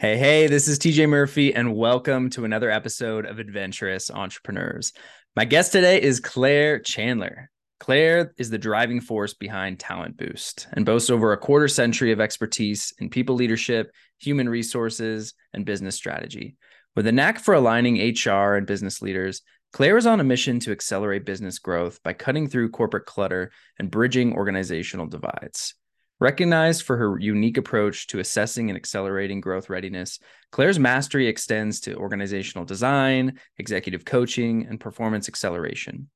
Hey, hey, this is TJ Murphy, and welcome to another episode of Adventurous Entrepreneurs. My guest today is Claire Chandler. Claire is the driving force behind Talent Boost and boasts over a quarter century of expertise in people leadership, human resources, and business strategy. With a knack for aligning HR and business leaders, Claire is on a mission to accelerate business growth by cutting through corporate clutter and bridging organizational divides. Recognized for her unique approach to assessing and accelerating growth readiness, Claire's mastery extends to organizational design, executive coaching, and performance acceleration.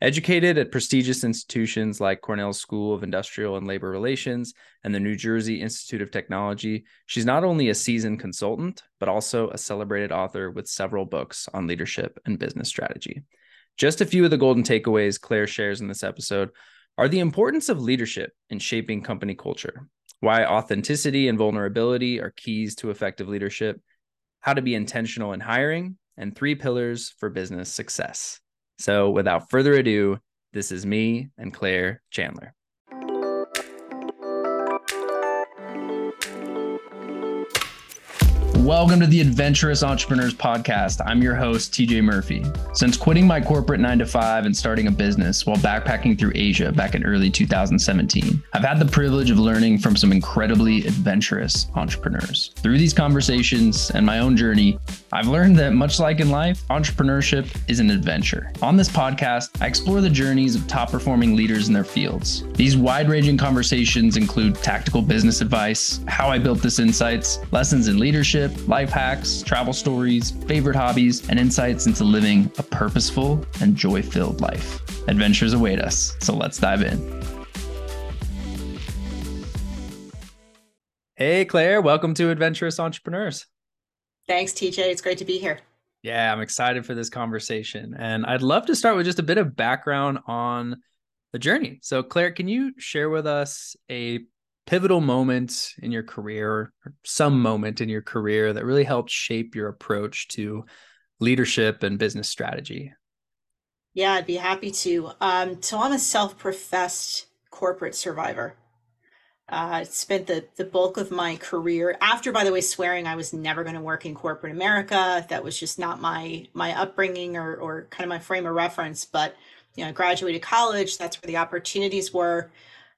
Educated at prestigious institutions like Cornell School of Industrial and Labor Relations and the New Jersey Institute of Technology, she's not only a seasoned consultant, but also a celebrated author with several books on leadership and business strategy. Just a few of the golden takeaways Claire shares in this episode are the importance of leadership in shaping company culture, why authenticity and vulnerability are keys to effective leadership, how to be intentional in hiring, and three pillars for business success. So, without further ado, this is me and Claire Chandler. Welcome to the Adventurous Entrepreneurs Podcast. I'm your host, TJ Murphy. Since quitting my corporate nine to five and starting a business while backpacking through Asia back in early 2017, I've had the privilege of learning from some incredibly adventurous entrepreneurs. Through these conversations and my own journey, I've learned that much like in life, entrepreneurship is an adventure. On this podcast, I explore the journeys of top performing leaders in their fields. These wide ranging conversations include tactical business advice, how I built this insights, lessons in leadership life hacks, travel stories, favorite hobbies, and insights into living a purposeful and joy filled life. Adventures await us, so let's dive in. Hey, Claire, welcome to Adventurous Entrepreneurs. Thanks, TJ. It's great to be here. Yeah, I'm excited for this conversation. And I'd love to start with just a bit of background on the journey. So, Claire, can you share with us a pivotal moment in your career or some moment in your career that really helped shape your approach to leadership and business strategy? Yeah, I'd be happy to. Um, so I'm a self-professed corporate survivor. I uh, spent the the bulk of my career after, by the way, swearing I was never going to work in corporate America. That was just not my my upbringing or or kind of my frame of reference. But you know, I graduated college. That's where the opportunities were.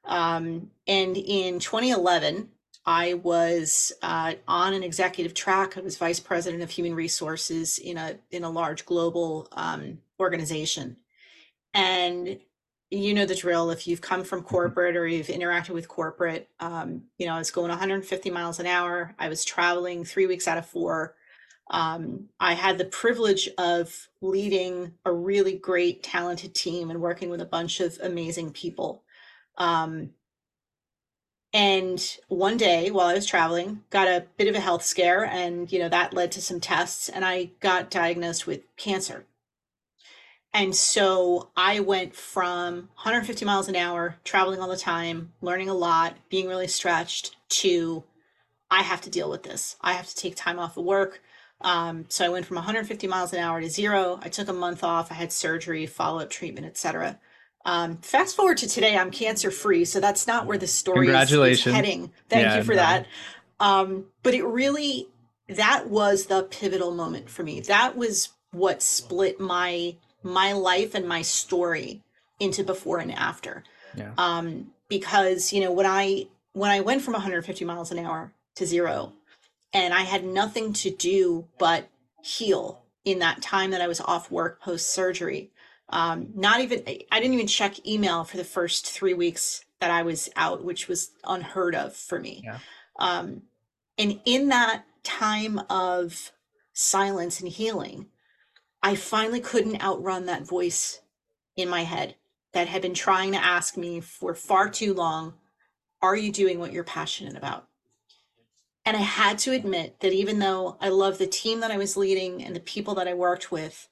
Um, and in 2011, I was uh, on an executive track. I was vice president of human resources in a in a large global um, organization, and you know the drill. If you've come from mm-hmm. corporate or you've interacted with corporate, um, you know I was going 150 miles an hour. I was traveling three weeks out of four. Um, I had the privilege of leading a really great, talented team and working with a bunch of amazing people. Um, and one day while I was traveling, got a bit of a health scare, and you know that led to some tests, and I got diagnosed with cancer. And so I went from 150 miles an hour, traveling all the time, learning a lot, being really stretched, to I have to deal with this. I have to take time off of work. Um, so I went from 150 miles an hour to zero. I took a month off. I had surgery, follow up treatment, etc. Um, fast forward to today, I'm cancer free, so that's not where the story Congratulations. is heading. Thank yeah, you for no. that. Um, but it really, that was the pivotal moment for me. That was what split my my life and my story into before and after. Yeah. Um, because you know when I when I went from 150 miles an hour to zero, and I had nothing to do but heal in that time that I was off work post surgery um, not even i didn't even check email for the first three weeks that i was out which was unheard of for me yeah. um, and in that time of silence and healing i finally couldn't outrun that voice in my head that had been trying to ask me for far too long are you doing what you're passionate about and i had to admit that even though i love the team that i was leading and the people that i worked with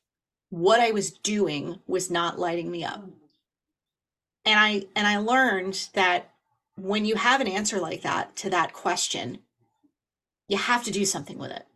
what I was doing was not lighting me up. And I and I learned that when you have an answer like that to that question, you have to do something with it.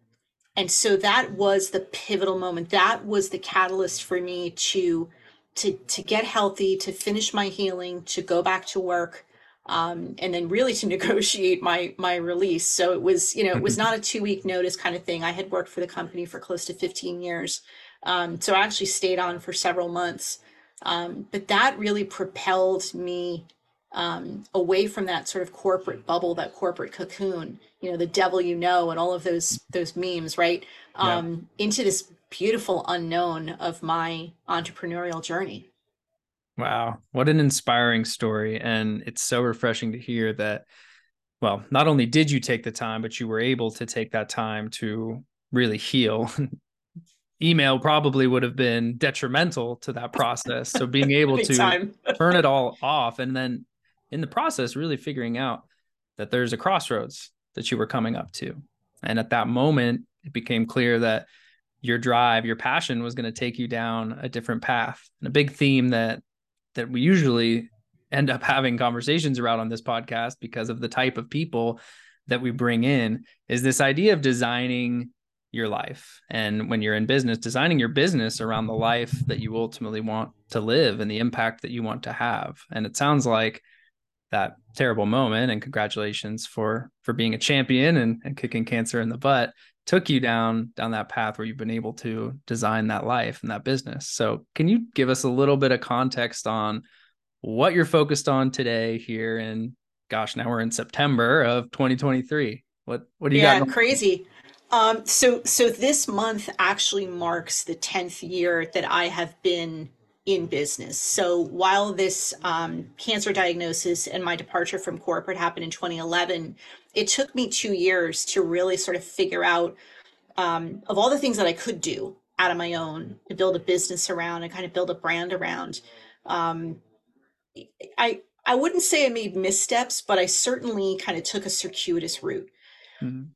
And so that was the pivotal moment. That was the catalyst for me to to to get healthy, to finish my healing, to go back to work. um, and then really to negotiate my my release. So it was, you know, it was not a two week notice kind of thing. I had worked for the company for close to 15 years, um, so I actually stayed on for several months. Um, but that really propelled me um, away from that sort of corporate bubble, that corporate cocoon, you know, the devil you know, and all of those those memes, right? Yeah. Um, into this beautiful unknown of my entrepreneurial journey. Wow, what an inspiring story. And it's so refreshing to hear that, well, not only did you take the time, but you were able to take that time to really heal. Email probably would have been detrimental to that process. So being able to turn it all off and then in the process, really figuring out that there's a crossroads that you were coming up to. And at that moment, it became clear that your drive, your passion was going to take you down a different path. And a big theme that that we usually end up having conversations around on this podcast because of the type of people that we bring in is this idea of designing your life. And when you're in business, designing your business around the life that you ultimately want to live and the impact that you want to have. And it sounds like that terrible moment and congratulations for for being a champion and, and kicking cancer in the butt took you down down that path where you've been able to design that life and that business. So, can you give us a little bit of context on what you're focused on today here in gosh, now we're in September of 2023. What what do you yeah, got? Yeah, crazy. Um, so so this month actually marks the 10th year that I have been in business. So while this um, cancer diagnosis and my departure from corporate happened in 2011, it took me two years to really sort of figure out um, of all the things that I could do out of my own to build a business around and kind of build a brand around. Um, I I wouldn't say I made missteps, but I certainly kind of took a circuitous route. Mm-hmm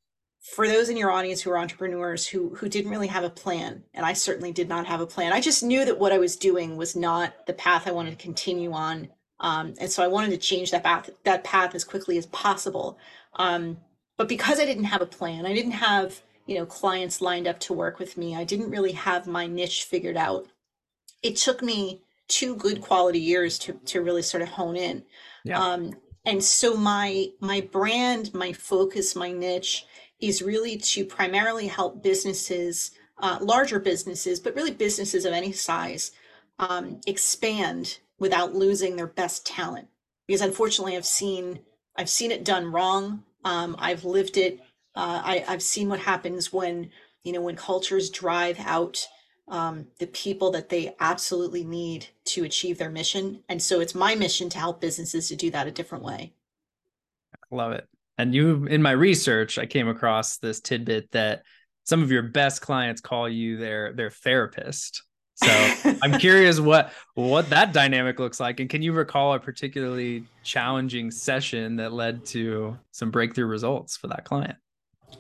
for those in your audience who are entrepreneurs who who didn't really have a plan and i certainly did not have a plan i just knew that what i was doing was not the path i wanted to continue on um, and so i wanted to change that path that path as quickly as possible um, but because i didn't have a plan i didn't have you know clients lined up to work with me i didn't really have my niche figured out it took me two good quality years to to really sort of hone in yeah. um, and so my my brand my focus my niche is really to primarily help businesses, uh, larger businesses, but really businesses of any size, um, expand without losing their best talent. Because unfortunately, I've seen I've seen it done wrong. Um, I've lived it. Uh, I, I've seen what happens when you know when cultures drive out um, the people that they absolutely need to achieve their mission. And so it's my mission to help businesses to do that a different way. Love it. And you, in my research, I came across this tidbit that some of your best clients call you their their therapist. So I'm curious what what that dynamic looks like, and can you recall a particularly challenging session that led to some breakthrough results for that client?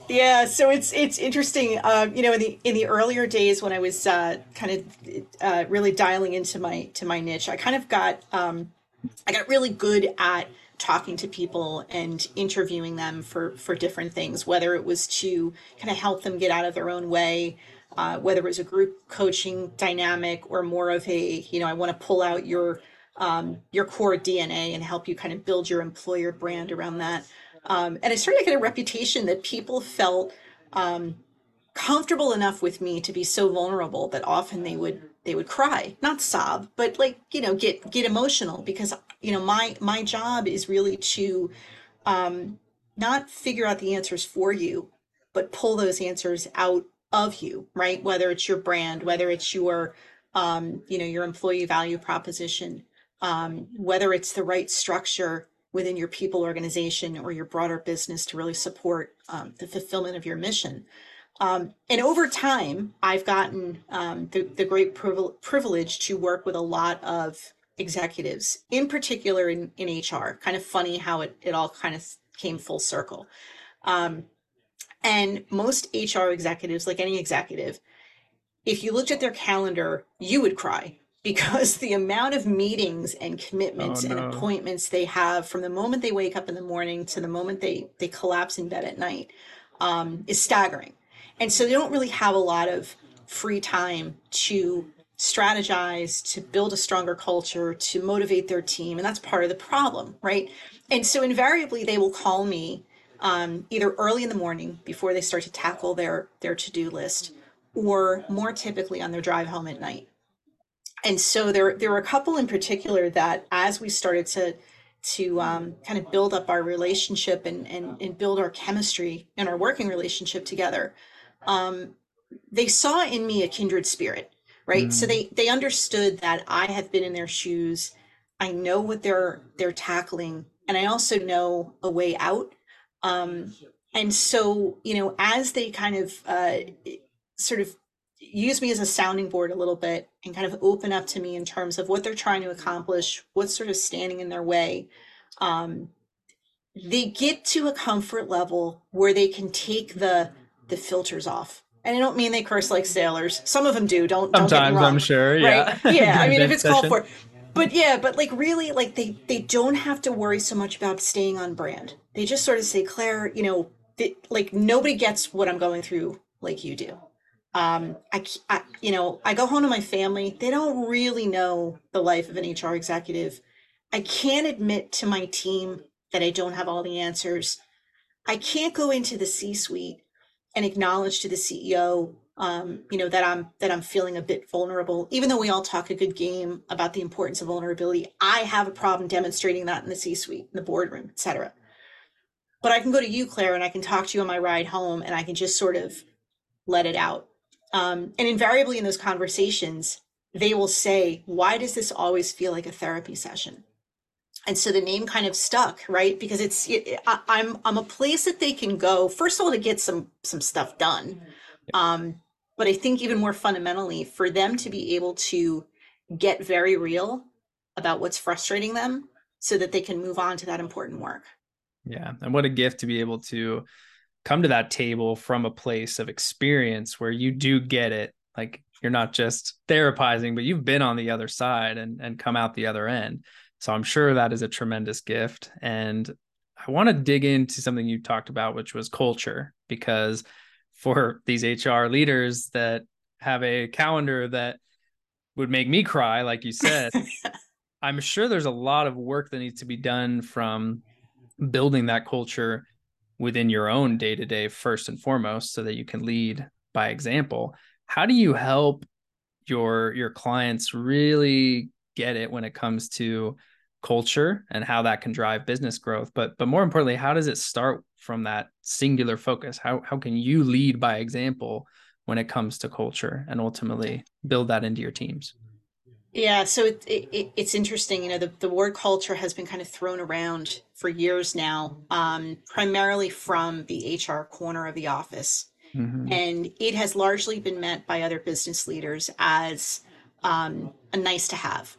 Yeah, so it's it's interesting. Um, you know, in the in the earlier days when I was uh, kind of uh, really dialing into my to my niche, I kind of got um, I got really good at talking to people and interviewing them for for different things whether it was to kind of help them get out of their own way uh, whether it was a group coaching dynamic or more of a you know i want to pull out your um, your core dna and help you kind of build your employer brand around that. Um, and i started to get a reputation that people felt um, comfortable enough with me to be so vulnerable that often they would they would cry not sob but like you know get get emotional because you know my my job is really to um not figure out the answers for you but pull those answers out of you right? Whether it's your brand whether it's your um you know your employee value proposition um whether it's the right structure within your people organization or your broader business to really support um, the fulfillment of your mission um, and over time, I've gotten um, the, the great privilege to work with a lot of executives, in particular in, in HR. Kind of funny how it, it all kind of came full circle. Um, and most HR executives, like any executive, if you looked at their calendar, you would cry because the amount of meetings and commitments oh, no. and appointments they have from the moment they wake up in the morning to the moment they, they collapse in bed at night um, is staggering. And so they don't really have a lot of free time to strategize, to build a stronger culture, to motivate their team. And that's part of the problem, right? And so invariably they will call me um, either early in the morning before they start to tackle their their to-do list or more typically on their drive home at night. And so there there were a couple in particular that as we started to to um, kind of build up our relationship and, and, and build our chemistry and our working relationship together, um, they saw in me a kindred spirit, right? Mm. So they they understood that I have been in their shoes. I know what they're they're tackling, and I also know a way out. Um, and so, you know, as they kind of uh, sort of use me as a sounding board a little bit and kind of open up to me in terms of what they're trying to accomplish, what's sort of standing in their way, um, they get to a comfort level where they can take the the filters off. And I don't mean they curse like sailors. Some of them do. Don't. Sometimes don't get I'm sure. Yeah. Right? Yeah. I mean, if it's called for. But yeah, but like really, like they they don't have to worry so much about staying on brand. They just sort of say, Claire, you know, they, like nobody gets what I'm going through like you do um, I, I, you know, I go home to my family. They don't really know the life of an HR executive. I can't admit to my team that I don't have all the answers. I can't go into the C-suite and acknowledge to the CEO, um, you know, that I'm that I'm feeling a bit vulnerable. Even though we all talk a good game about the importance of vulnerability, I have a problem demonstrating that in the C-suite, in the boardroom, et cetera. But I can go to you, Claire, and I can talk to you on my ride home, and I can just sort of let it out um, and invariably in those conversations, they will say, Why does this always feel like a therapy session? And so the name kind of stuck, right? Because it's it, I, I'm I'm a place that they can go first of all to get some some stuff done, um, but I think even more fundamentally for them to be able to get very real about what's frustrating them, so that they can move on to that important work. Yeah, and what a gift to be able to come to that table from a place of experience where you do get it like you're not just therapizing but you've been on the other side and and come out the other end so i'm sure that is a tremendous gift and i want to dig into something you talked about which was culture because for these hr leaders that have a calendar that would make me cry like you said i'm sure there's a lot of work that needs to be done from building that culture within your own day to day first and foremost so that you can lead by example. How do you help your your clients really get it when it comes to culture and how that can drive business growth but but more importantly how does it start from that singular focus how how can you lead by example when it comes to culture and ultimately build that into your teams yeah, so it, it, it's interesting. You know, the, the word culture has been kind of thrown around for years now, um, primarily from the HR corner of the office. Mm-hmm. And it has largely been meant by other business leaders as um, a nice to have,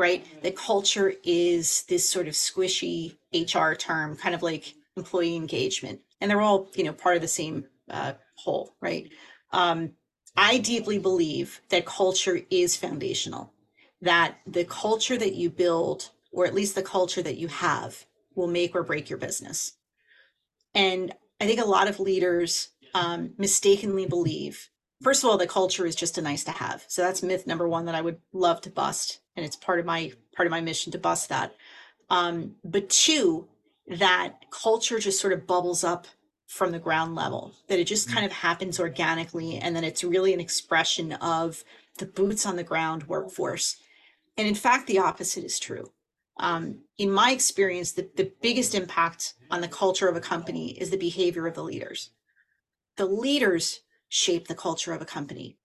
right? The culture is this sort of squishy HR term, kind of like employee engagement. And they're all, you know, part of the same uh, whole, right? Um, I deeply believe that culture is foundational that the culture that you build, or at least the culture that you have, will make or break your business. And I think a lot of leaders um, mistakenly believe, first of all, the culture is just a nice to have. So that's myth number one that I would love to bust, and it's part of my part of my mission to bust that. Um, but two, that culture just sort of bubbles up from the ground level, that it just mm. kind of happens organically, and then it's really an expression of the boots on the ground workforce and in fact, the opposite is true. Um, in my experience, the, the biggest impact on the culture of a company is the behavior of the leaders. The leaders shape the culture of a company.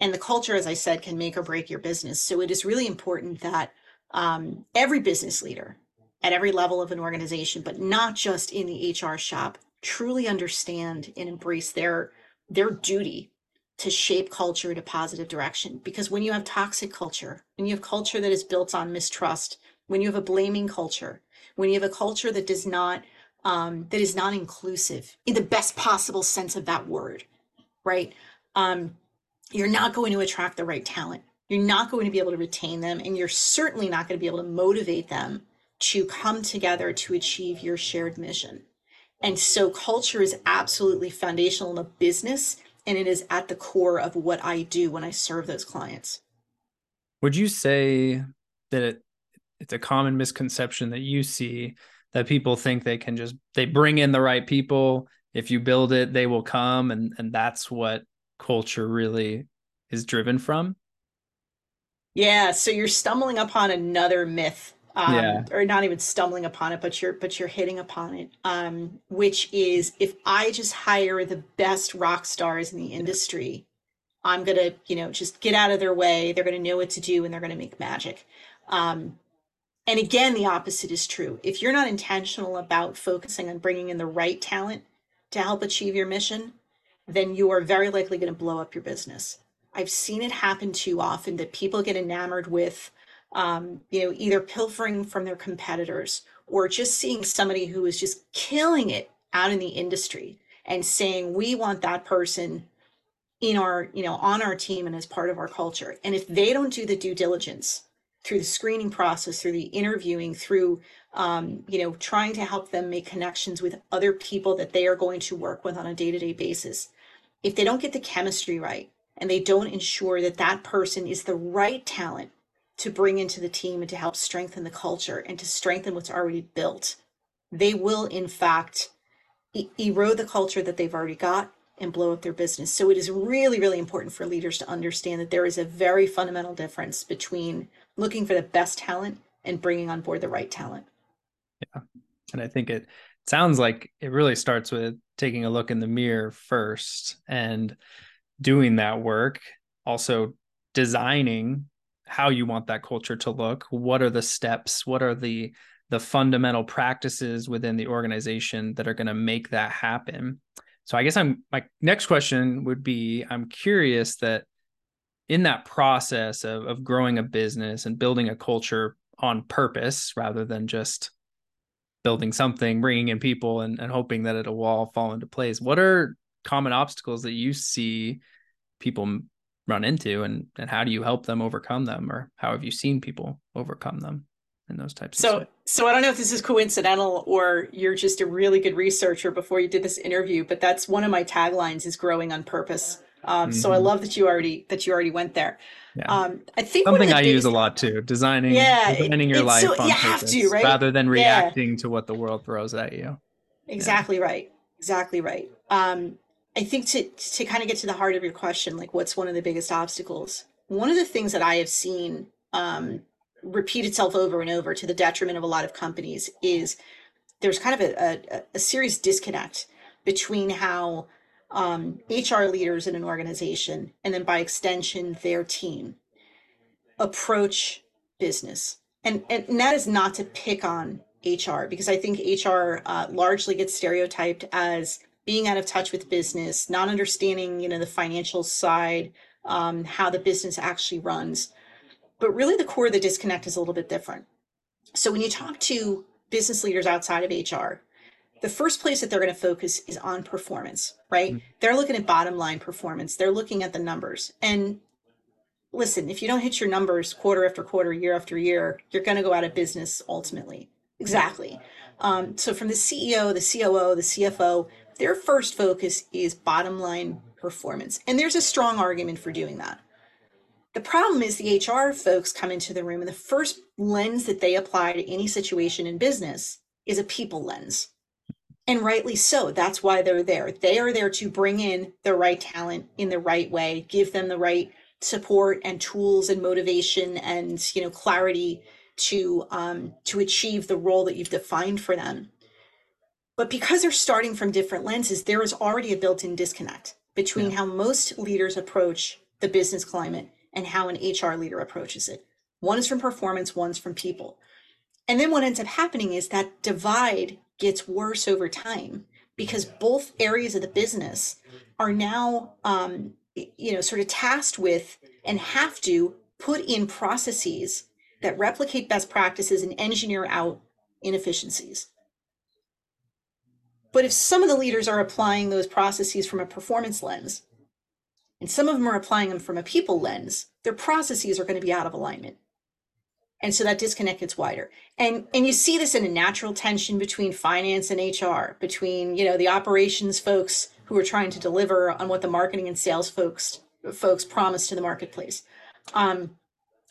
And the culture, as I said, can make or break your business. So it is really important that um, every business leader at every level of an organization, but not just in the HR shop, truly understand and embrace their their duty to shape culture in a positive direction. Because when you have toxic culture, when you have culture that is built on mistrust, when you have a blaming culture, when you have a culture that does not um, that is not inclusive in the best possible sense of that word, right? Um, you're not going to attract the right talent. You're not going to be able to retain them, and you're certainly not going to be able to motivate them to come together to achieve your shared mission. And so, culture is absolutely foundational in a business and it is at the core of what I do when I serve those clients. Would you say that it, it's a common misconception that you see that people think they can just they bring in the right people if you build it they will come and and that's what culture really is driven from yeah so you're stumbling upon another myth um, yeah. or not even stumbling upon it but you're but you're hitting upon it um, which is if i just hire the best rock stars in the industry i'm gonna you know just get out of their way they're gonna know what to do and they're gonna make magic um, and again, the opposite is true. If you're not intentional about focusing on bringing in the right talent to help achieve your mission, then you are very likely going to blow up your business. I've seen it happen too often that people get enamored with, um, you know, either pilfering from their competitors or just seeing somebody who is just killing it out in the industry and saying, we want that person in our, you know, on our team and as part of our culture. And if they don't do the due diligence through the screening process, through the interviewing, through um, you know trying to help them make connections with other people that they are going to work with on a day-to-day basis. If they don't get the chemistry right and they don't ensure that that person is the right talent to bring into the team and to help strengthen the culture and to strengthen what's already built, they will in fact e- erode the culture that they've already got and blow up their business. So it is really, really important for leaders to understand that there is a very fundamental difference between looking for the best talent and bringing on board the right talent. Yeah. And I think it sounds like it really starts with taking a look in the mirror first and doing that work, also designing how you want that culture to look. What are the steps? What are the the fundamental practices within the organization that are going to make that happen? So I guess I'm my next question would be I'm curious that in that process of, of growing a business and building a culture on purpose rather than just building something, bringing in people and, and hoping that it'll all fall into place, what are common obstacles that you see people run into and, and how do you help them overcome them or how have you seen people overcome them? in those types of so so i don't know if this is coincidental or you're just a really good researcher before you did this interview but that's one of my taglines is growing on purpose um, mm-hmm. So I mm-hmm. love that you already that you already went there. Yeah. Um, I think something I use a lot too. Designing, yeah, designing your life so, on you purpose, to, right? rather than reacting yeah. to what the world throws at you. Exactly yeah. right. Exactly right. Um, I think to to kind of get to the heart of your question, like what's one of the biggest obstacles? One of the things that I have seen um, repeat itself over and over to the detriment of a lot of companies is there's kind of a, a, a serious disconnect between how um, HR leaders in an organization, and then by extension, their team approach business. And, and that is not to pick on HR because I think HR uh, largely gets stereotyped as being out of touch with business, not understanding, you know, the financial side, um, how the business actually runs. But really, the core of the disconnect is a little bit different. So when you talk to business leaders outside of HR, the first place that they're going to focus is on performance, right? Mm-hmm. They're looking at bottom line performance. They're looking at the numbers. And listen, if you don't hit your numbers quarter after quarter, year after year, you're going to go out of business ultimately. Exactly. Um, so from the CEO, the COO, the CFO, their first focus is bottom line performance. And there's a strong argument for doing that. The problem is the HR folks come into the room and the first lens that they apply to any situation in business is a people lens. And rightly so. That's why they're there. They are there to bring in the right talent in the right way, give them the right support and tools and motivation and you know clarity to um, to achieve the role that you've defined for them. But because they're starting from different lenses, there is already a built-in disconnect between yeah. how most leaders approach the business climate and how an HR leader approaches it. One is from performance, one's from people. And then what ends up happening is that divide gets worse over time because both areas of the business are now um, you know sort of tasked with and have to put in processes that replicate best practices and engineer out inefficiencies. But if some of the leaders are applying those processes from a performance lens and some of them are applying them from a people lens their processes are going to be out of alignment and so that disconnect gets wider and and you see this in a natural tension between finance and hr between you know the operations folks who are trying to deliver on what the marketing and sales folks folks promise to the marketplace um,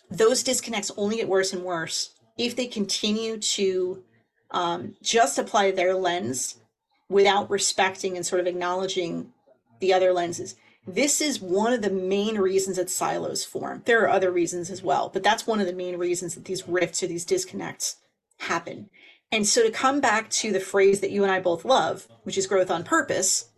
those disconnects only get worse and worse if they continue to um, just apply their lens without respecting and sort of acknowledging the other lenses. This is one of the main reasons that silos form. There are other reasons as well, but that's one of the main reasons that these rifts or these disconnects happen. And so to come back to the phrase that you and I both love, which is growth on purpose,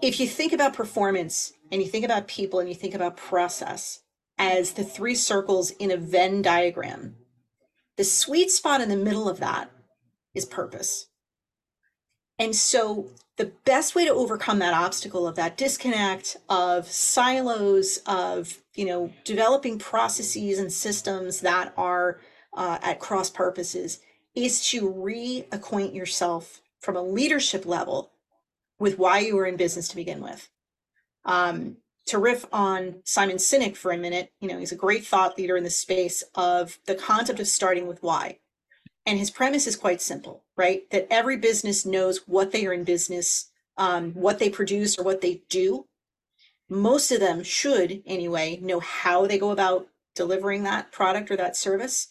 if you think about performance and you think about people and you think about process as the three circles in a Venn diagram, the sweet spot in the middle of that is purpose. And so the best way to overcome that obstacle of that disconnect of silos of you know developing processes and systems that are uh, at cross purposes is to reacquaint yourself from a leadership level with why you were in business to begin with. Um, to riff on Simon Sinek for a minute, you know, he's a great thought leader in the space of the concept of starting with why. And his premise is quite simple, right? That every business knows what they are in business, um, what they produce or what they do. Most of them should, anyway, know how they go about delivering that product or that service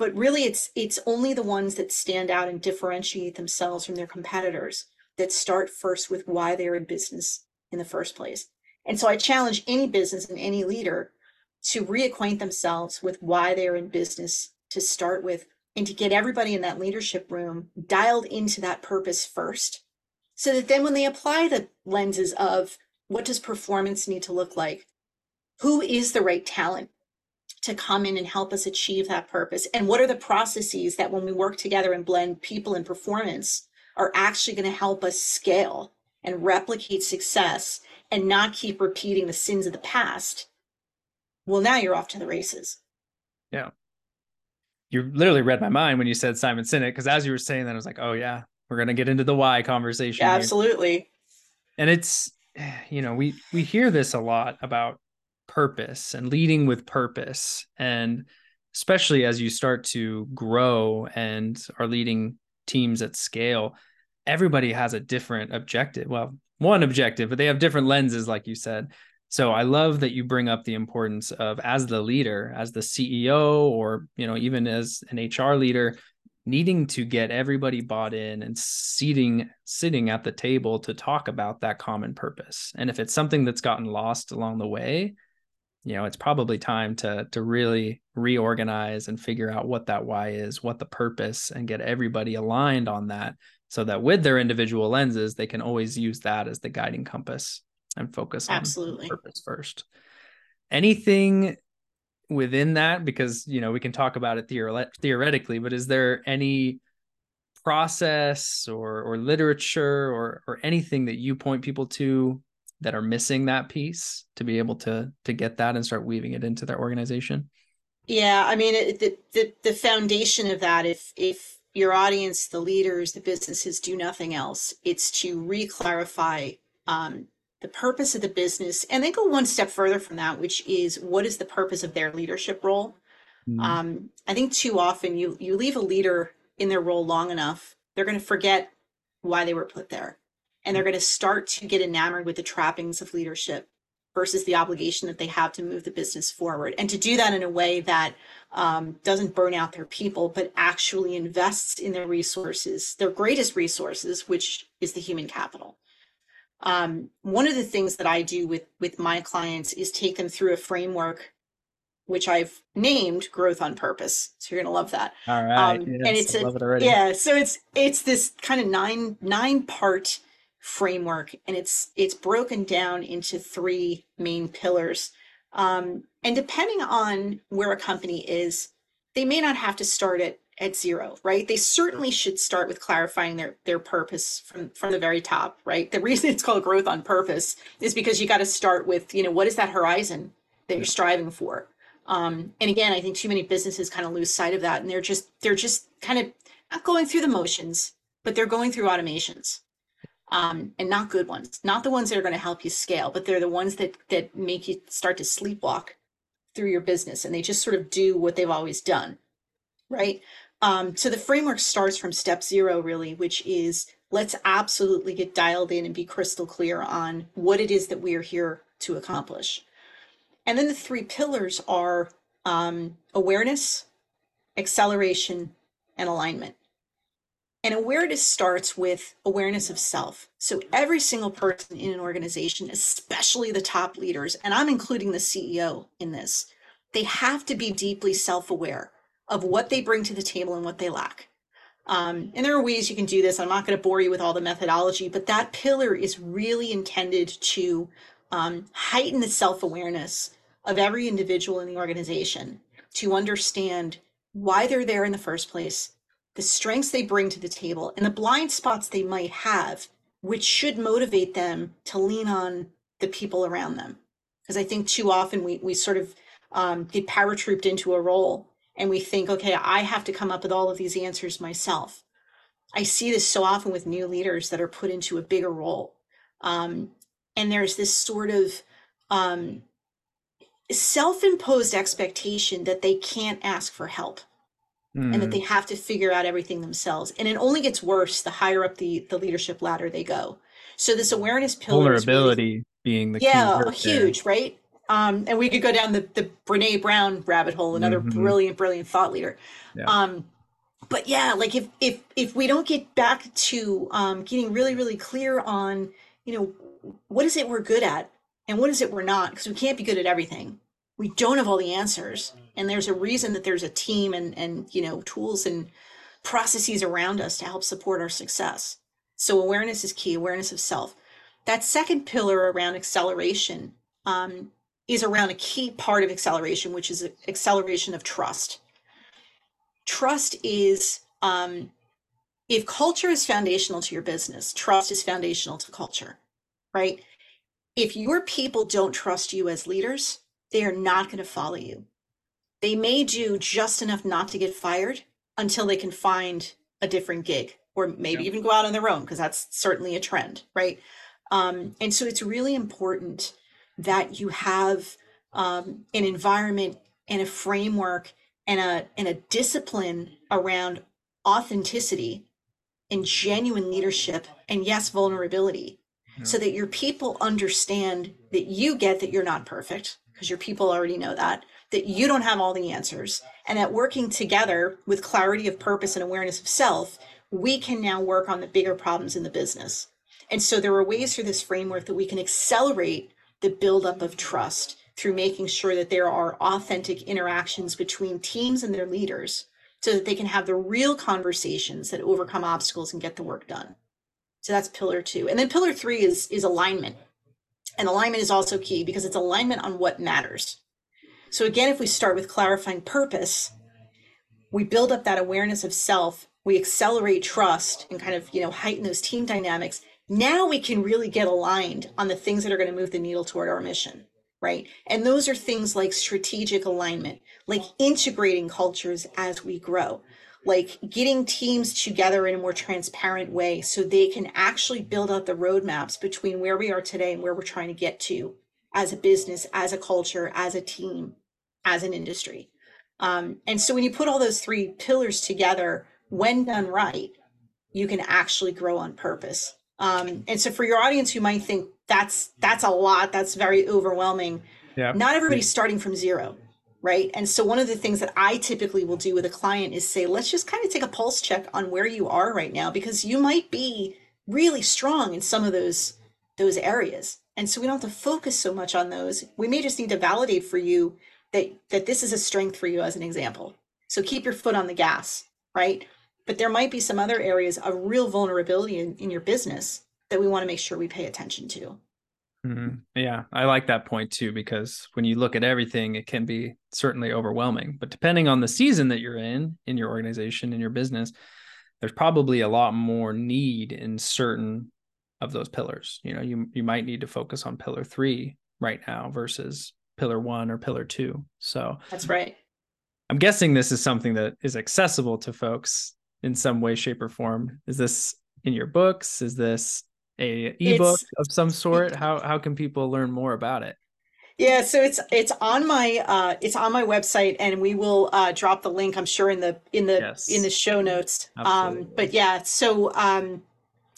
but really it's it's only the ones that stand out and differentiate themselves from their competitors that start first with why they're in business in the first place and so i challenge any business and any leader to reacquaint themselves with why they're in business to start with and to get everybody in that leadership room dialed into that purpose first so that then when they apply the lenses of what does performance need to look like who is the right talent to come in and help us achieve that purpose? And what are the processes that when we work together and blend people and performance are actually going to help us scale and replicate success and not keep repeating the sins of the past? Well, now you're off to the races. Yeah. You literally read my mind when you said Simon Sinek, because as you were saying that, I was like, oh, yeah, we're going to get into the why conversation. Yeah, absolutely. And it's, you know, we we hear this a lot about purpose and leading with purpose and especially as you start to grow and are leading teams at scale everybody has a different objective well one objective but they have different lenses like you said so i love that you bring up the importance of as the leader as the ceo or you know even as an hr leader needing to get everybody bought in and seating sitting at the table to talk about that common purpose. And if it's something that's gotten lost along the way you know it's probably time to to really reorganize and figure out what that why is what the purpose and get everybody aligned on that so that with their individual lenses they can always use that as the guiding compass and focus on absolutely. purpose first. Anything within that? Because you know we can talk about it theore- theoretically but is there any process or or literature or or anything that you point people to that are missing that piece to be able to to get that and start weaving it into their organization? Yeah i mean it, the, the the foundation of that if if your audience the leaders the businesses do nothing else it's to re-clarify um, the purpose of the business and then go one step further from that which is what is the purpose of their leadership role? Mm-hmm. um, i think too often you you leave a leader in their role long enough they're going to forget why they were put there. And they're going to start to get enamored with the trappings of leadership versus the obligation that they have to move the business forward. And to do that in a way that um, doesn't burn out their people but actually invests in their resources their greatest resources which is the human capital um, one of the things that i do with with my clients is take them through a framework which I've named growth on purpose. So you're gonna love that. All right. Um, yes, and it's a, it yeah. So it's it's this kind of nine nine part framework and it's it's broken down into three main pillars um, and depending on where a company is they may not have to start at at zero right? They certainly should start with clarifying their their purpose from from the very top right? The reason it's called growth on purpose is because you got to start with you know what is that horizon that you're striving for? Um, and again i think too many businesses kind of lose sight of that and they're just they're just kind of not going through the motions but they're going through automations. Um, and not good ones, not the ones that are going to help you scale, but they're the ones that that make you start to sleepwalk through your business, and they just sort of do what they've always done, right? Um, so the framework starts from step zero, really, which is let's absolutely get dialed in and be crystal clear on what it is that we are here to accomplish. And then the three pillars are um, awareness, acceleration, and alignment. And awareness starts with awareness of self. So every single person in an organization, especially the top leaders, and I'm including the CEO in this, they have to be deeply self aware of what they bring to the table and what they lack. Um, and there are ways you can do this. I'm not going to bore you with all the methodology, but that pillar is really intended to um, heighten the self awareness of every individual in the organization to understand why they're there in the first place, the strengths they bring to the table, and the blind spots they might have, which should motivate them to lean on the people around them. Because I think too often we, we sort of um, get paratrooped into a role and we think, okay, I have to come up with all of these answers myself. I see this so often with new leaders that are put into a bigger role. Um, and there's this sort of um, self imposed expectation that they can't ask for help mm. and that hmm. they have to figure out everything themselves. And it only gets worse the higher up the, the leadership ladder they go. So, this awareness pillar vulnerability really, being the key. yeah, huge, there. right? Um, and we could go down the, the Brene Brown rabbit hole, another mm-hmm. brilliant, brilliant thought leader. Yeah. Um, but yeah, like if if if we don't get back to um, getting really, really clear on, you know, what is it we're good at and what is it we're not, because we can't be good at everything. We don't have all the answers, and there's a reason that there's a team and and you know tools and processes around us to help support our success. So awareness is key. Awareness of self. That second pillar around acceleration. Um, is around a key part of acceleration, which is acceleration of trust. Trust is um, if culture is foundational to your business, trust is foundational to culture, right? If your people don't trust you as leaders, they are not going to follow you. They may do just enough not to get fired until they can find a different gig or maybe yeah. even go out on their own because that's certainly a trend, right? Um, and so it's really important that you have um, an environment and a framework and a and a discipline around authenticity and genuine leadership and yes vulnerability. Yeah. so that your people understand that you get that you're not perfect because your people already know that that you don't have all the answers. And that working together with clarity of purpose and awareness of self we can now work on the bigger problems in the business. And so there are ways through this framework that we can accelerate the buildup of trust through making sure that there are authentic interactions between teams and their leaders so that they can have the real conversations that overcome obstacles and get the work done. So that's pillar two. And then pillar three is, is alignment. And alignment is also key because it's alignment on what matters. So again, if we start with clarifying purpose, we build up that awareness of self, we accelerate trust and kind of, you know, heighten those team dynamics now we can really get aligned on the things that are going to move the needle toward our mission right? And those are things like strategic alignment like integrating cultures as we grow like getting teams together in a more transparent way so they can actually build out the roadmaps between where we are today and where we're trying to get to as a business as a culture as a team as an industry. Um, and so when you put all those three pillars together when done right you can actually grow on purpose um, and so for your audience who might think that's that's a lot, that's very overwhelming. Yeah. Not everybody's starting from zero, right? And so one of the things that I typically will do with a client is say, let's just kind of take a pulse check on where you are right now because you might be really strong in some of those those areas. And so we don't have to focus so much on those. We may just need to validate for you that that this is a strength for you as an example. So keep your foot on the gas, right? But there might be some other areas of real vulnerability in, in your business that we want to make sure we pay attention to. Mm-hmm. Yeah, I like that point too, because when you look at everything, it can be certainly overwhelming. But depending on the season that you're in, in your organization, in your business, there's probably a lot more need in certain of those pillars. You know, you you might need to focus on pillar three right now versus pillar one or pillar two. So that's right. I'm guessing this is something that is accessible to folks in some way, shape, or form? Is this in your books? Is this a ebook it's, of some sort? How how can people learn more about it? Yeah, so it's it's on my uh, it's on my website, and we will uh, drop the link. I'm sure in the in the yes. in the show notes. Um, but yeah, so um,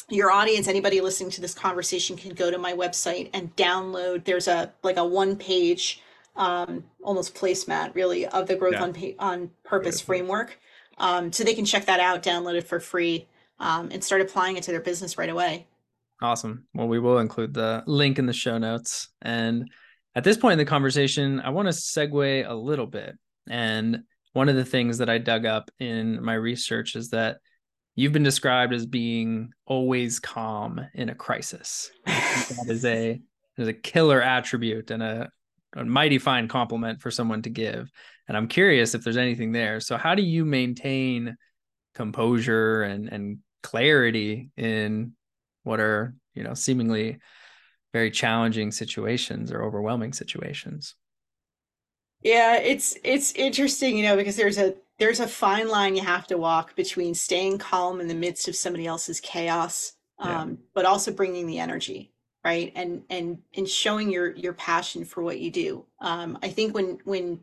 your audience, anybody listening to this conversation, can go to my website and download. There's a like a one page um, almost placemat really of the growth Yeah. on on purpose Beautiful. framework. Um, so they can check that out, download it for free, um, and start applying it to their business right away. Awesome. Well, we will include the link in the show notes. And at this point in the conversation, I want to segue a little bit. And one of the things that I dug up in my research is that you've been described as being always calm in a crisis. That is a is a killer attribute and a, a mighty fine compliment for someone to give. And I'm curious if there's anything there. So how do you maintain composure and and clarity in what are you know seemingly very challenging situations or overwhelming situations Yeah, it's it's interesting, you know, because there's a there's a fine line you have to walk between staying calm in the midst of somebody else's chaos, Yeah. um, but also bringing the energy, right? And and and showing your your passion for what you do. Um, I think when when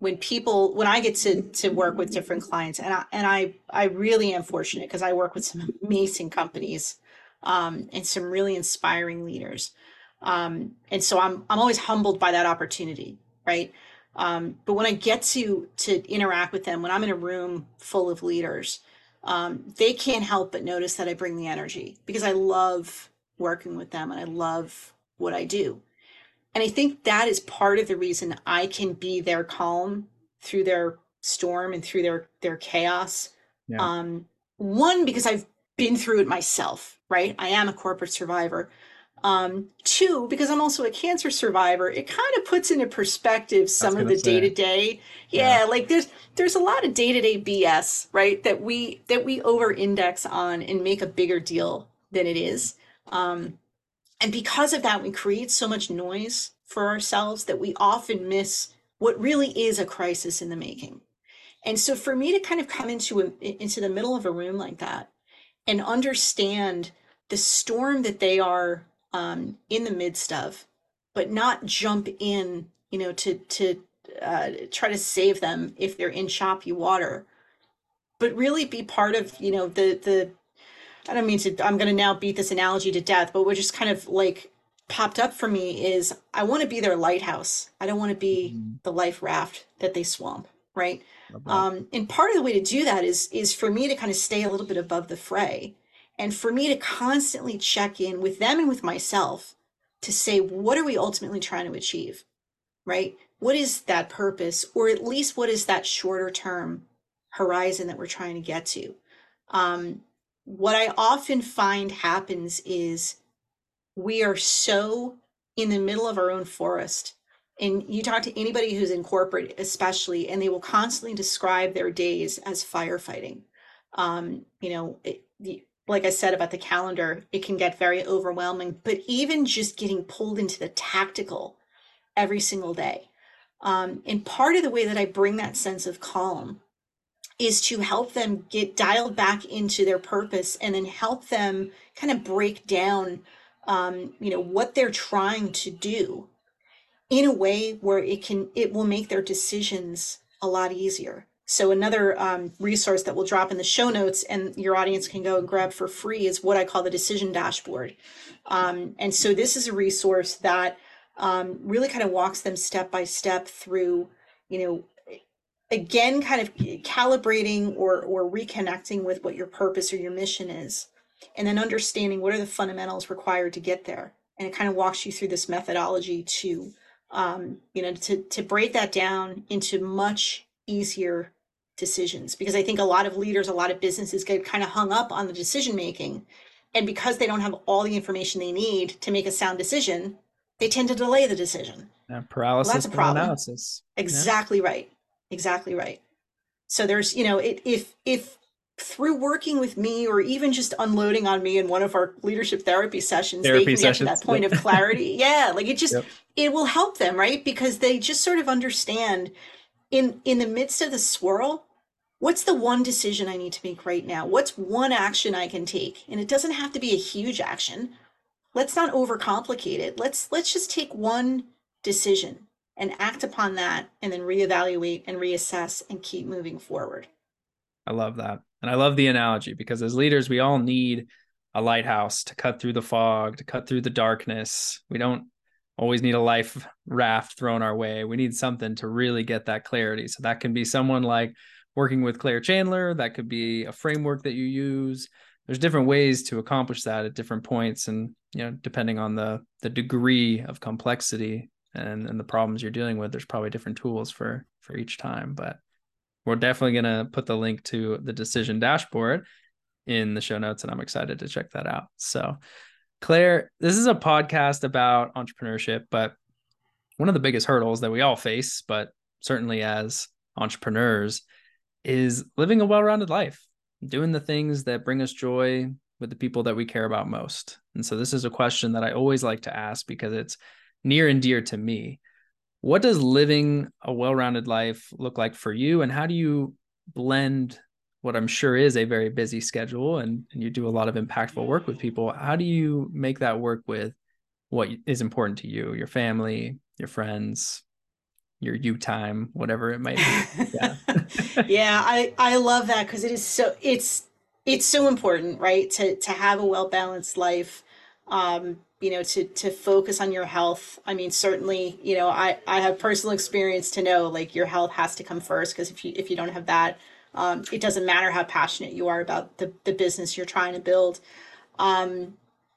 when people when I get to to work with different clients, and I and I I really am fortunate because I work with some amazing companies, um, and some really inspiring leaders, um, and so I'm I'm always humbled by that opportunity, right? Um, but when I get to to interact with them, when I'm in a room full of leaders, um, they can't help but notice that I bring the energy because I love working with them and I love what I do. And I think that is part of the reason I can be their calm through their storm and through their their chaos. Yeah. Um, one because I've been through it myself, right? I am a corporate survivor. Um, two, because I'm also a cancer survivor, it kind of puts into perspective some of the day to day. Yeah. Like there's there's a lot of day to day BS, right? That we that we over index on and make a bigger deal than it is. Um, and because of that, we create so much noise for ourselves that we often miss what really is a crisis in the making. And so for me to kind of come into a, into the middle of a room like that and understand the storm that they are um, in the midst of, but not jump in, you know, to to uh, try to save them if they're in choppy water, but really be part of, you know, the the. I don't mean to. I'm going to now beat this analogy to death, but what just kind of like popped up for me is I want to be their lighthouse. I don't want to be Mhm. the life raft that they swamp, right? Um, and part of the way to do that is is for me to kind of stay a little bit above the fray, and for me to constantly check in with them and with myself to say what are we ultimately trying to achieve, right? What is that purpose, or at least what is that shorter term horizon that we're trying to get to? Um, what I often find happens is we are so in the middle of our own forest and you talk to anybody who's in corporate especially and they will constantly describe their days as firefighting. Um, you know it, the, like i said about the calendar it can get very overwhelming but even just getting pulled into the tactical every single day. Um, and part of the way that i bring that sense of calm is to help them get dialed back into their purpose and then help them kind of break down um, you know what they're trying to do in a way where it can it will make their decisions a lot easier. So another um, resource that we'll drop in the show notes and your audience can go and grab for free is what i call the decision dashboard. Um, and so this is a resource that um, really kind of walks them step by step through you know again kind of calibrating or or reconnecting with what your purpose or your mission is and then understanding what are the fundamentals required to get there and it kind of walks you through this methodology to um, you know to to break that down into much easier decisions because i think a lot of leaders a lot of businesses get kind of hung up on the decision making and because they don't have all the information they need to make a sound decision they tend to delay the decision Yeah, paralysis that's a problem. analysis. Exactly right. Exactly right. So there's, you know, it, if if through working with me or even just unloading on me in one of our leadership therapy sessions, Therapy they can get to that point of clarity. yeah, like it just Yep. it will help them, right? Because they just sort of understand in in the midst of the swirl, what's the one decision I need to make right now? What's one action I can take? And it doesn't have to be a huge action. Let's not overcomplicate it. Let's let's just take one decision and act upon that and then reevaluate and reassess and keep moving forward. I love that. And I love the analogy because as leaders, we all need a lighthouse to cut through the fog, to cut through the darkness. We don't always need a life raft thrown our way. We need something to really get that clarity. So that can be someone like working with Claire Chandler, that could be a framework that you use. There's different ways to accomplish that at different points and you know depending on the the degree of complexity and and the problems you're dealing with there's probably different tools for for each time but we're definitely going to put the link to the decision dashboard in the show notes and I'm excited to check that out. So Claire, this is a podcast about entrepreneurship, but one of the biggest hurdles that we all face, but certainly as entrepreneurs, is living a well rounded life, doing the things that bring us joy with the people that we care about most. And so, this is a question that I always like to ask because it's near and dear to me. What does living a well rounded life look like for you? And how do you blend what I'm sure is a very busy schedule and, and you do a lot of impactful work with people. How do you make that work with what is important to you, your family, your friends, your you time, whatever it might be? Yeah. yeah, I, I love that because it is so it's it's so important, right? To to have a well-balanced life. Um, you know, to to focus on your health. I mean, certainly, you know, I I have personal experience to know like your health has to come first because if you if you don't have that, um, it doesn't matter how passionate you are about the, the business you're trying to build. Um,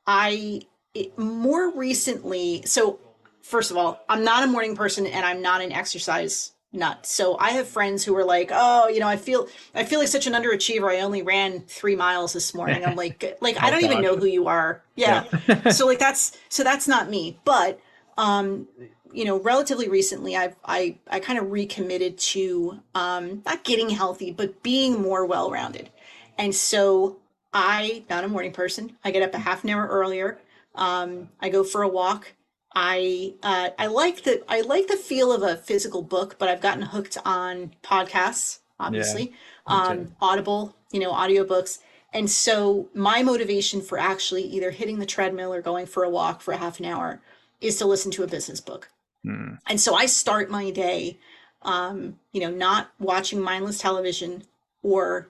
I it, more recently, so first of all, I'm not a morning person and I'm not an exercise nut. So I have friends who are like, "Oh, you know, I feel I feel like such an underachiever. I only ran 3 miles this morning." I'm like like I don't even know who you are. Yeah. yeah. so like that's so that's not me. But um you know, relatively recently, I've I I kind of recommitted to um, not getting healthy, but being more well rounded. And so I, not a morning person, I get up a half an hour earlier. Um, I go for a walk. I uh, I like the I like the feel of a physical book, but I've gotten hooked on podcasts, obviously, yeah, um, Audible, you know, audiobooks. And so my motivation for actually either hitting the treadmill or going for a walk for a half an hour is to listen to a business book. Mm. And so I start my day, um, you know, not watching mindless television or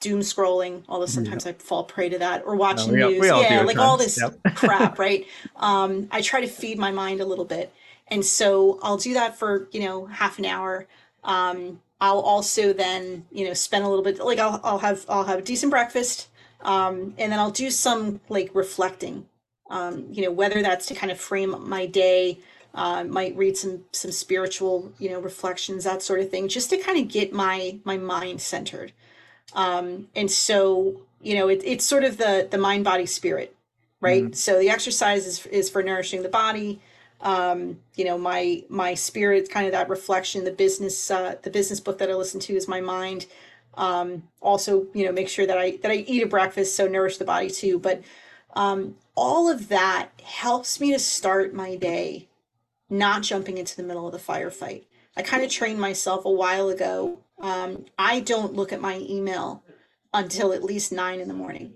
doom scrolling, although sometimes I fall prey to that, or watching no, news. yeah, like all this yep. crap, right? Um, I try to feed my mind a little bit. And so I'll do that for, you know, half an hour. Um, I'll also then, you know, spend a little bit like I'll, I'll have I'll have a decent breakfast. Um, and then I'll do some like reflecting. Um, you know, whether that's to kind of frame my day, uh, might read some some spiritual you know reflections that sort of thing just to kind of get my my mind centered um, and so you know it, it's sort of the the mind body spirit right mm-hmm. so the exercise is, is for nourishing the body um, you know my my spirit kind of that reflection the business uh, the business book that i listen to is my mind um, also you know make sure that i that i eat a breakfast so nourish the body too but um, all of that helps me to start my day not jumping into the middle of the firefight. I kind of trained myself a while ago. Um, I don't look at my email until at least nine in the morning.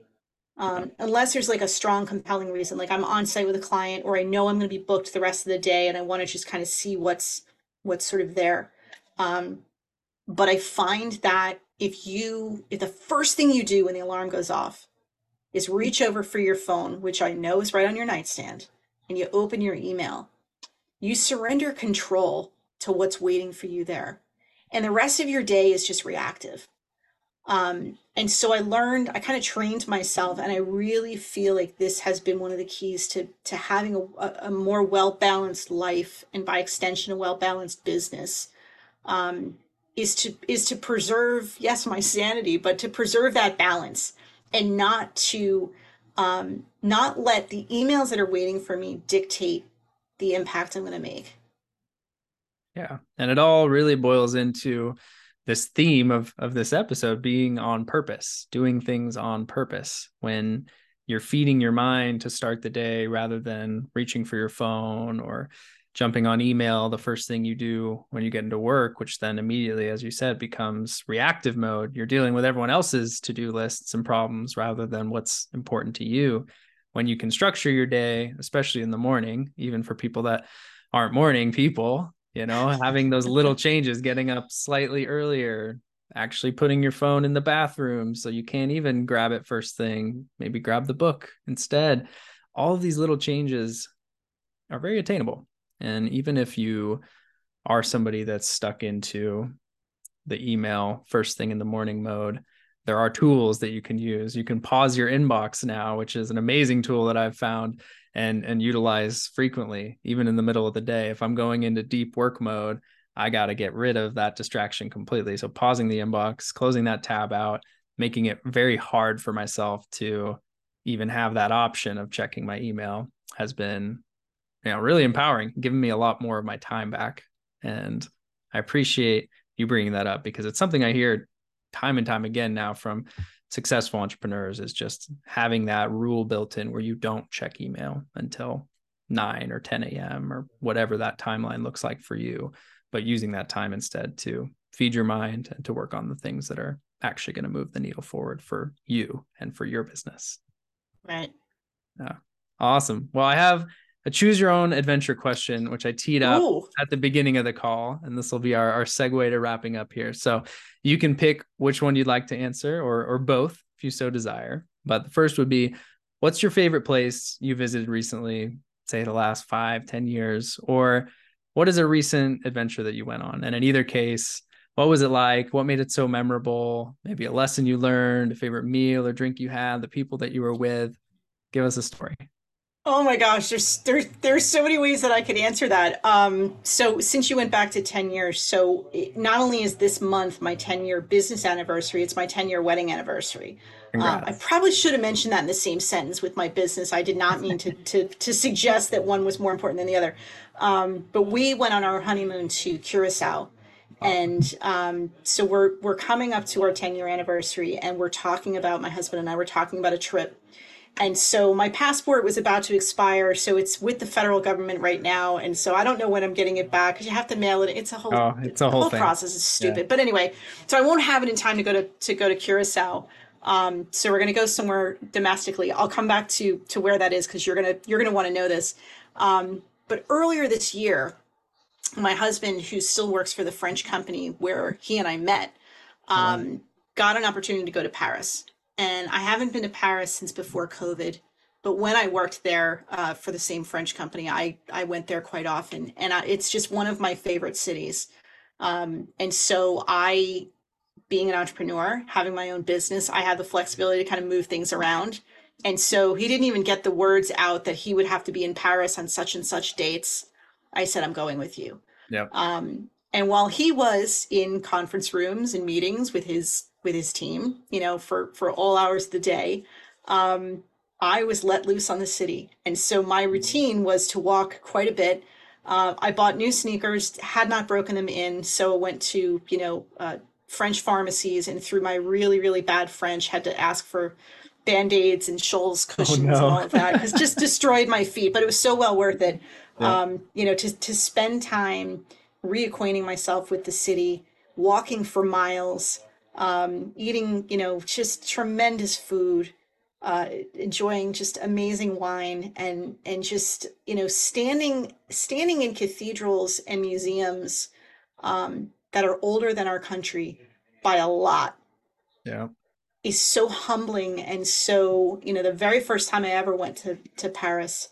Um, unless there's like a strong, compelling reason, like I'm on site with a client or I know I'm going to be booked the rest of the day and I want to just kind of see what's what's sort of there. Um, but I find that if you if the first thing you do when the alarm goes off is reach over for your phone, which I know is right on your nightstand, and you open your email, you surrender control to what's waiting for you there. And the rest of your day is just reactive. Um, and so I learned, I kind of trained myself, and I really feel like this has been one of the keys to to having a, a more well balanced life, and by extension, a well balanced business. Um, is to is to preserve, yes, my sanity, but to preserve that balance, and not to um, not let the emails that are waiting for me dictate the impact I'm going to make. Yeah. And it all really boils into this theme of of this episode being on purpose, doing things on purpose when you're feeding your mind to start the day rather than reaching for your phone or jumping on email. The first thing you do when you get into work which then immediately as you said becomes reactive mode. You're dealing with everyone else's to-do lists and problems rather than what's important to you. When you can structure your day, especially in the morning, even for people that aren't morning people, you know, having those little changes, getting up slightly earlier, actually putting your phone in the bathroom so you can't even grab it first thing, maybe grab the book instead. All of these little changes are very attainable. And even if you are somebody that's stuck into the email first thing in the morning mode, there are tools that you can use. You can pause your inbox now, which is an amazing tool that I've found and and utilize frequently, even in the middle of the day. If I'm going into deep work mode, I got to get rid of that distraction completely. So pausing the inbox, closing that tab out, making it very hard for myself to even have that option of checking my email has been you know really empowering giving me a lot more of my time back and i appreciate you bringing that up because it's something i hear time and time again now from successful entrepreneurs is just having that rule built in where you don't check email until 9 or 10 a.m or whatever that timeline looks like for you but using that time instead to feed your mind and to work on the things that are actually going to move the needle forward for you and for your business. Right. Yeah. Awesome. Well i have a choose your own adventure question, which I teed up Ooh. at the beginning of the call. And this will be our, our segue to wrapping up here. So you can pick which one you'd like to answer or, or both if you so desire. But the first would be what's your favorite place you visited recently, say the last five, ten years? Or what is a recent adventure that you went on? And in either case, what was it like? What made it so memorable? Maybe a lesson you learned, a favorite meal or drink you had, the people that you were with. Give us a story. Oh my gosh, there's there's there's so many ways that I could answer that. Um, so since you went back to ten years, so it, not only is this month my ten year business anniversary, it's my ten year wedding anniversary. Um, I probably should have mentioned that in the same sentence with my business. I did not mean to to to suggest that one was more important than the other. Um, but we went on our honeymoon to Curacao, and um, so we're we're coming up to our ten year anniversary, and we're talking about my husband and I were talking about a trip and so my passport was about to expire, so it's with the federal government right now, and so I don't know when I'm getting it back because you have to mail it. It's a whole, oh, it's a whole, whole process. is stupid, yeah. but anyway, so I won't have it in time to go to to go to Curacao. Um, so we're gonna go somewhere domestically. I'll come back to to where that is because you're gonna you're gonna want to know this. Um, but earlier this year, my husband, who still works for the French company where he and I met, um, got an opportunity to go to Paris and I haven't been to Paris since before COVID. But when I worked there uh, for the same French company, I I went there quite often, and I, it's just one of my favorite cities. Um, and so I, being an entrepreneur, having my own business, I have the flexibility to kind of move things around. And so he didn't even get the words out that he would have to be in Paris on such and such dates. I said, I'm going with you. Yeah. Um, and while he was in conference rooms and meetings with his with his team, you know, for for all hours of the day. Um, I was let loose on the city, and so my routine was to walk quite a bit. Uh, I bought new sneakers, had not broken them in, so I went to you know uh, French pharmacies, and through my really really bad French, had to ask for band aids and Scholl's oh, cushions oh, no. and all of that because just destroyed my feet. But it was so well worth it. Yeah. Um, you know, to to spend time reacquainting myself with the city, walking for miles um, eating, you know, just tremendous food, uh, enjoying just amazing wine, and and just you know standing standing in cathedrals and museums um, that are older than our country by a lot. Yeah, is so humbling and so you know the very first time I ever went to to Paris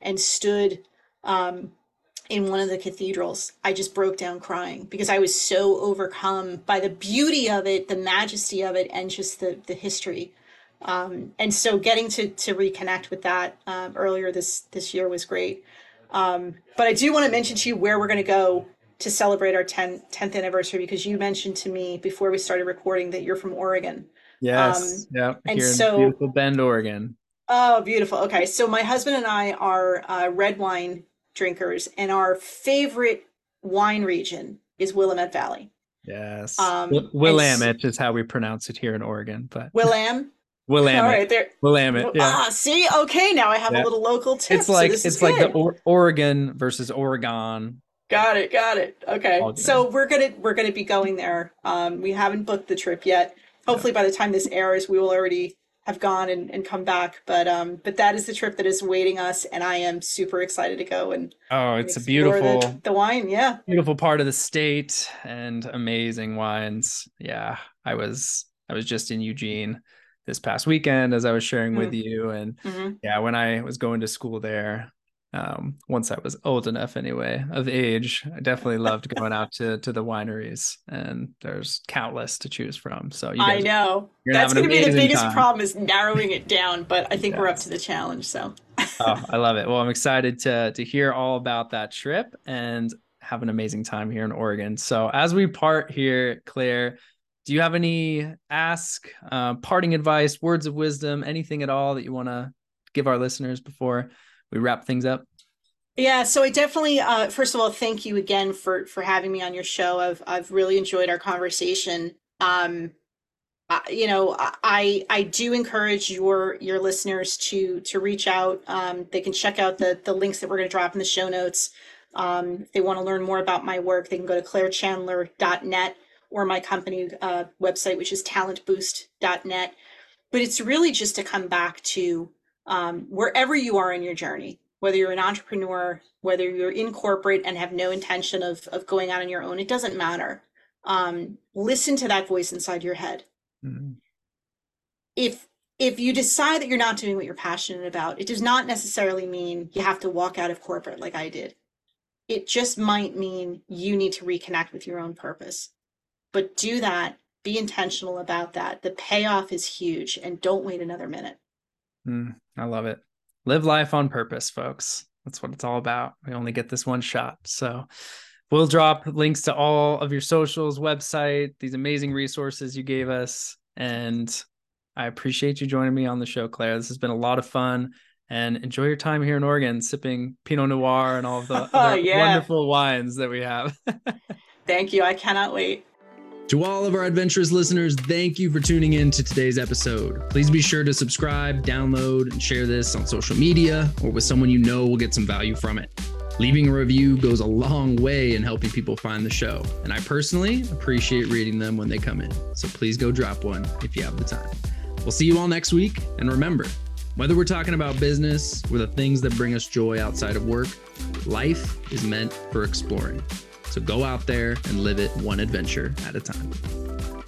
and stood um, in one of the cathedrals, I just broke down crying because I was so overcome by the beauty of it, the majesty of it, and just the the history. Um, and so, getting to to reconnect with that um, earlier this this year was great. Um, but I do want to mention to you where we're going to go to celebrate our 10, 10th anniversary because you mentioned to me before we started recording that you're from Oregon. Yes. Um, yeah. And Here so, beautiful Bend, Oregon. Oh, beautiful. Okay. So my husband and I are uh, red wine drinkers, and our favorite wine region is Willamette Valley. Yes. Um, Willamette is how we pronounce it here in Oregon, but Willam. Willamette. All right, there. Willamette. Yeah. Ah, see, okay, now I have yeah. a little local tip. It's like so it's like the or- Oregon versus Oregon. Got it, got it. Okay, so we're gonna we're gonna be going there. Um, we haven't booked the trip yet. Hopefully, by the time this airs, we will already have gone and, and come back. But um, but that is the trip that is waiting us, and I am super excited to go and oh, it's and a beautiful the, the, wine, yeah, beautiful part of the state and amazing wines. Yeah, I was I was just in Eugene this past weekend as I was sharing mm with you, and mm-hmm. yeah, when I was going to school there, um, once I was old enough anyway, of age. I definitely loved going out to to the wineries, and there's countless to choose from. So I know that's going to be the biggest time. problem is narrowing it down, but I think we're up to the challenge. So oh, I love it. Well, I'm excited to to hear all about that trip and have an amazing time here in Oregon. So as we part here, Claire, do you have any ask, uh, parting advice, words of wisdom, anything at all that you want to give our listeners before we wrap things up? Yeah, so I definitely uh, first of all thank you again for for having me on your show. I've I've really enjoyed our conversation. Um, you know, I I do encourage your your listeners to to reach out. Um, they can check out the the links that we're going to drop in the show notes. Um, if they want to learn more about my work, they can go to clairechandler.net or my company uh, website, which is talentboost.net. But it's really just to come back to um, wherever you are in your journey, whether you're an entrepreneur, whether you're in corporate and have no intention of, of going out on your own, it doesn't matter. Um, listen to that voice inside your head. Mm-hmm. If if you decide that you're not doing what you're passionate about, it does not necessarily mean you have to walk out of corporate like I did. It just might mean you need to reconnect with your own purpose. But do that, be intentional about that. The payoff is huge, and don't wait another minute. Mm, I love it. Live life on purpose, folks. That's what it's all about. We only get this one shot. So we'll drop links to all of your socials, website, these amazing resources you gave us. And I appreciate you joining me on the show, Claire. This has been a lot of fun. And enjoy your time here in Oregon, sipping Pinot Noir and all of the oh, yeah. wonderful wines that we have. Thank you. I cannot wait. To all of our adventurous listeners, thank you for tuning in to today's episode. Please be sure to subscribe, download, and share this on social media or with someone you know will get some value from it. Leaving a review goes a long way in helping people find the show, and I personally appreciate reading them when they come in. So please go drop one if you have the time. We'll see you all next week, and remember, whether we're talking about business or the things that bring us joy outside of work, life is meant for exploring. So go out there and live it one adventure at a time.